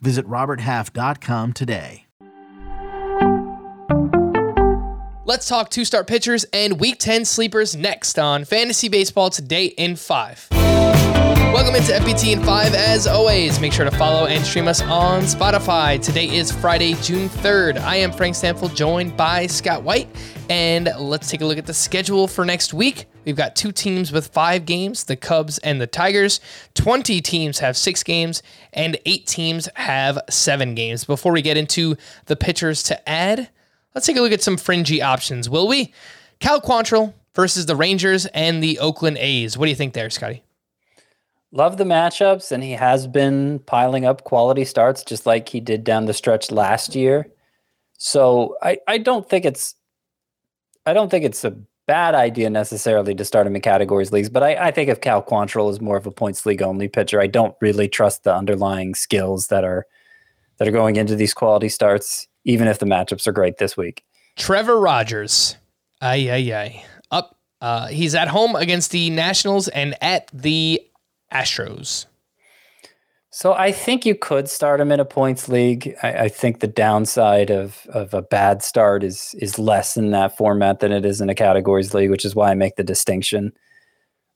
Visit RobertHalf.com today. Let's talk two star pitchers and week 10 sleepers next on Fantasy Baseball Today in 5. Welcome into FBT in 5 as always. Make sure to follow and stream us on Spotify. Today is Friday, June 3rd. I am Frank Stampfl, joined by Scott White. And let's take a look at the schedule for next week. We've got two teams with five games the Cubs and the Tigers. 20 teams have six games, and eight teams have seven games. Before we get into the pitchers to add, let's take a look at some fringy options, will we? Cal Quantrill versus the Rangers and the Oakland A's. What do you think there, Scotty? Love the matchups, and he has been piling up quality starts just like he did down the stretch last year. So I, I don't think it's I don't think it's a bad idea necessarily to start him in categories leagues, but I, I think if Cal Quantrill is more of a points league only pitcher, I don't really trust the underlying skills that are that are going into these quality starts, even if the matchups are great this week. Trevor Rogers. Ay, ay, ay. Up. Uh, he's at home against the Nationals and at the Astros. So I think you could start him in a points league. I, I, think the downside of of a bad start is is less in that format than it is in a categories league, which is why I make the distinction.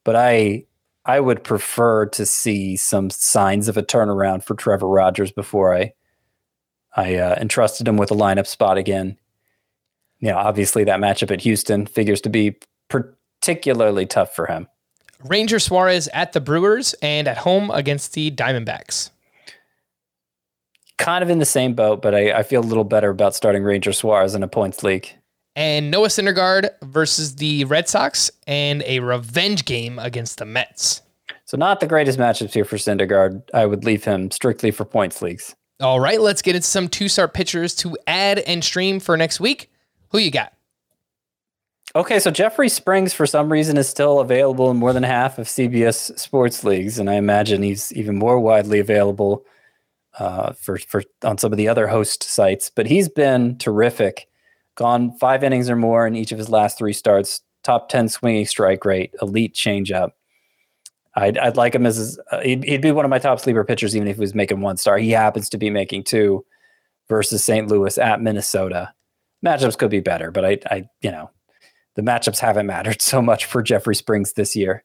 But I I would prefer to see some signs of a turnaround for Trevor Rogers before I I uh, entrusted him with a lineup spot again. You know, obviously that matchup at Houston figures to be particularly tough for him. Ranger Suarez at the Brewers and at home against the Diamondbacks. Kind of in the same boat, but I, I feel a little better about starting Ranger Suarez in a points league. And Noah Syndergaard versus the Red Sox and a revenge game against the Mets. So not the greatest matchups here for Syndergaard. I would leave him strictly for points leagues. All right, let's get into some two-start pitchers to add and stream for next week. Who you got? Okay, so Jeffrey Springs, for some reason, is still available in more than half of CBS sports leagues, and I imagine he's even more widely available uh, for for on some of the other host sites. But he's been terrific, gone five innings or more in each of his last three starts. Top ten swinging strike rate, elite changeup. I'd, I'd like him as uh, he'd, he'd be one of my top sleeper pitchers, even if he was making one star. He happens to be making two versus St. Louis at Minnesota. Matchups could be better, but I, I, you know, the matchups haven't mattered so much for Jeffrey Springs this year.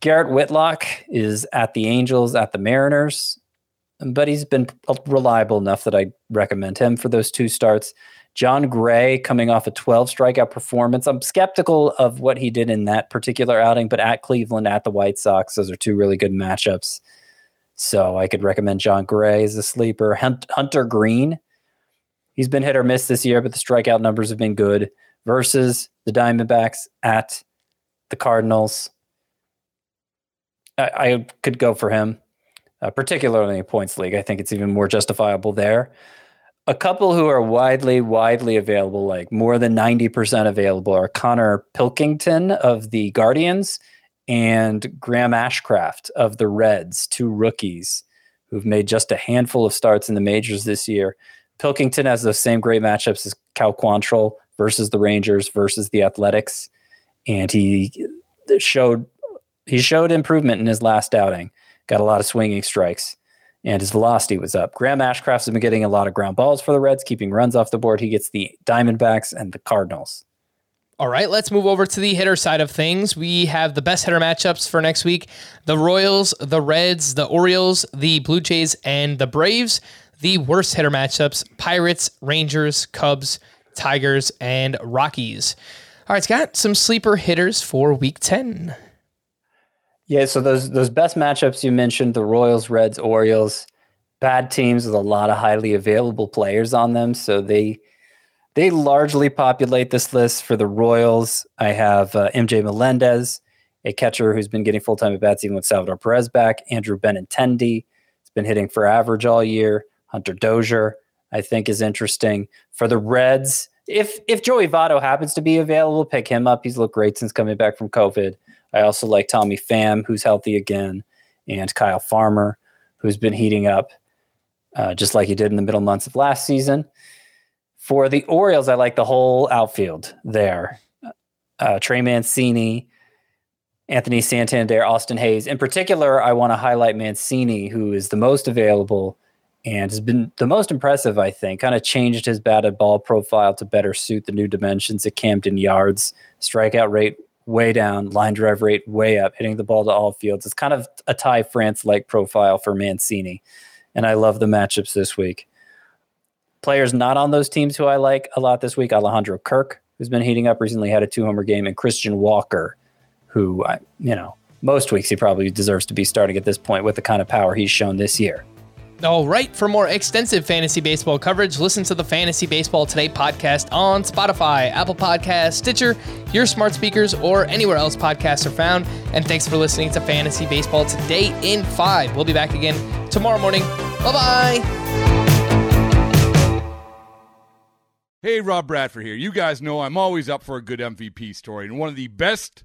Garrett Whitlock is at the Angels, at the Mariners, but he's been reliable enough that I recommend him for those two starts. Jon Gray coming off a 12 strikeout performance. I'm skeptical of what he did in that particular outing, but at Cleveland, at the White Sox, those are two really good matchups. So I could recommend Jon Gray as a sleeper. Hunter Greene, he's been hit or miss this year, but the strikeout numbers have been good versus the Diamondbacks at the Cardinals. I, I could go for him, uh, particularly in points league. I think it's even more justifiable there. A couple who are widely, widely available, like more than 90% available, are Konnor Pilkington of the Guardians and Graham Ashcraft of the Reds, two rookies who've made just a handful of starts in the majors this year. Pilkington has those same great matchups as Cal Quantrill versus the Rangers versus the Athletics, and he showed he showed improvement in his last outing. Got a lot of swinging strikes, and his velocity was up. Graham Ashcraft's been getting a lot of ground balls for the Reds, keeping runs off the board. He gets the Diamondbacks and the Cardinals. All right, let's move over to the hitter side of things. We have the best hitter matchups for next week the Royals, the Reds, the Orioles, the Blue Jays, and the Braves. The worst hitter matchups Pirates, Rangers, Cubs, Tigers, and Rockies. All right, Scott, some sleeper hitters for week 10. Yeah, so those those best matchups you mentioned, the Royals, Reds, Orioles, bad teams with a lot of highly available players on them, so they they largely populate this list for the Royals. I have uh, MJ Melendez, a catcher who's been getting full-time at bats even with Salvador Perez back, Andrew Benintendi, has been hitting for average all year, Hunter Dozier, I think is interesting. For the Reds, if if Joey Votto happens to be available, pick him up. He's looked great since coming back from COVID. I also like Tommy Pham, who's healthy again, and Kyle Farmer, who's been heating up, uh, just like he did in the middle months of last season. For the Orioles, I like the whole outfield there. Uh, Trey Mancini, Anthony Santander, Austin Hays. In particular, I want to highlight Mancini, who is the most available and has been the most impressive, I think. Kind of changed his batted ball profile to better suit the new dimensions at Camden Yards. Strikeout rate way down, line drive rate way up, hitting the ball to all fields. It's kind of a Ty France like profile for Mancini. And I love the matchups this week. Players not on those teams who I like a lot this week Alejandro Kirk, who's been heating up recently, had a two homer game, and Christian Walker, who, I, you know, most weeks he probably deserves to be starting at this point with the kind of power he's shown this year. All right, for more extensive fantasy baseball coverage, listen to the Fantasy Baseball Today podcast on Spotify, Apple Podcasts, Stitcher, your smart speakers, or anywhere else podcasts are found. And thanks for listening to Fantasy Baseball Today in 5. We'll be back again tomorrow morning. Bye bye. Hey, Rob Bradford here. You guys know I'm always up for a good MVP story, and one of the best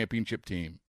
championship team.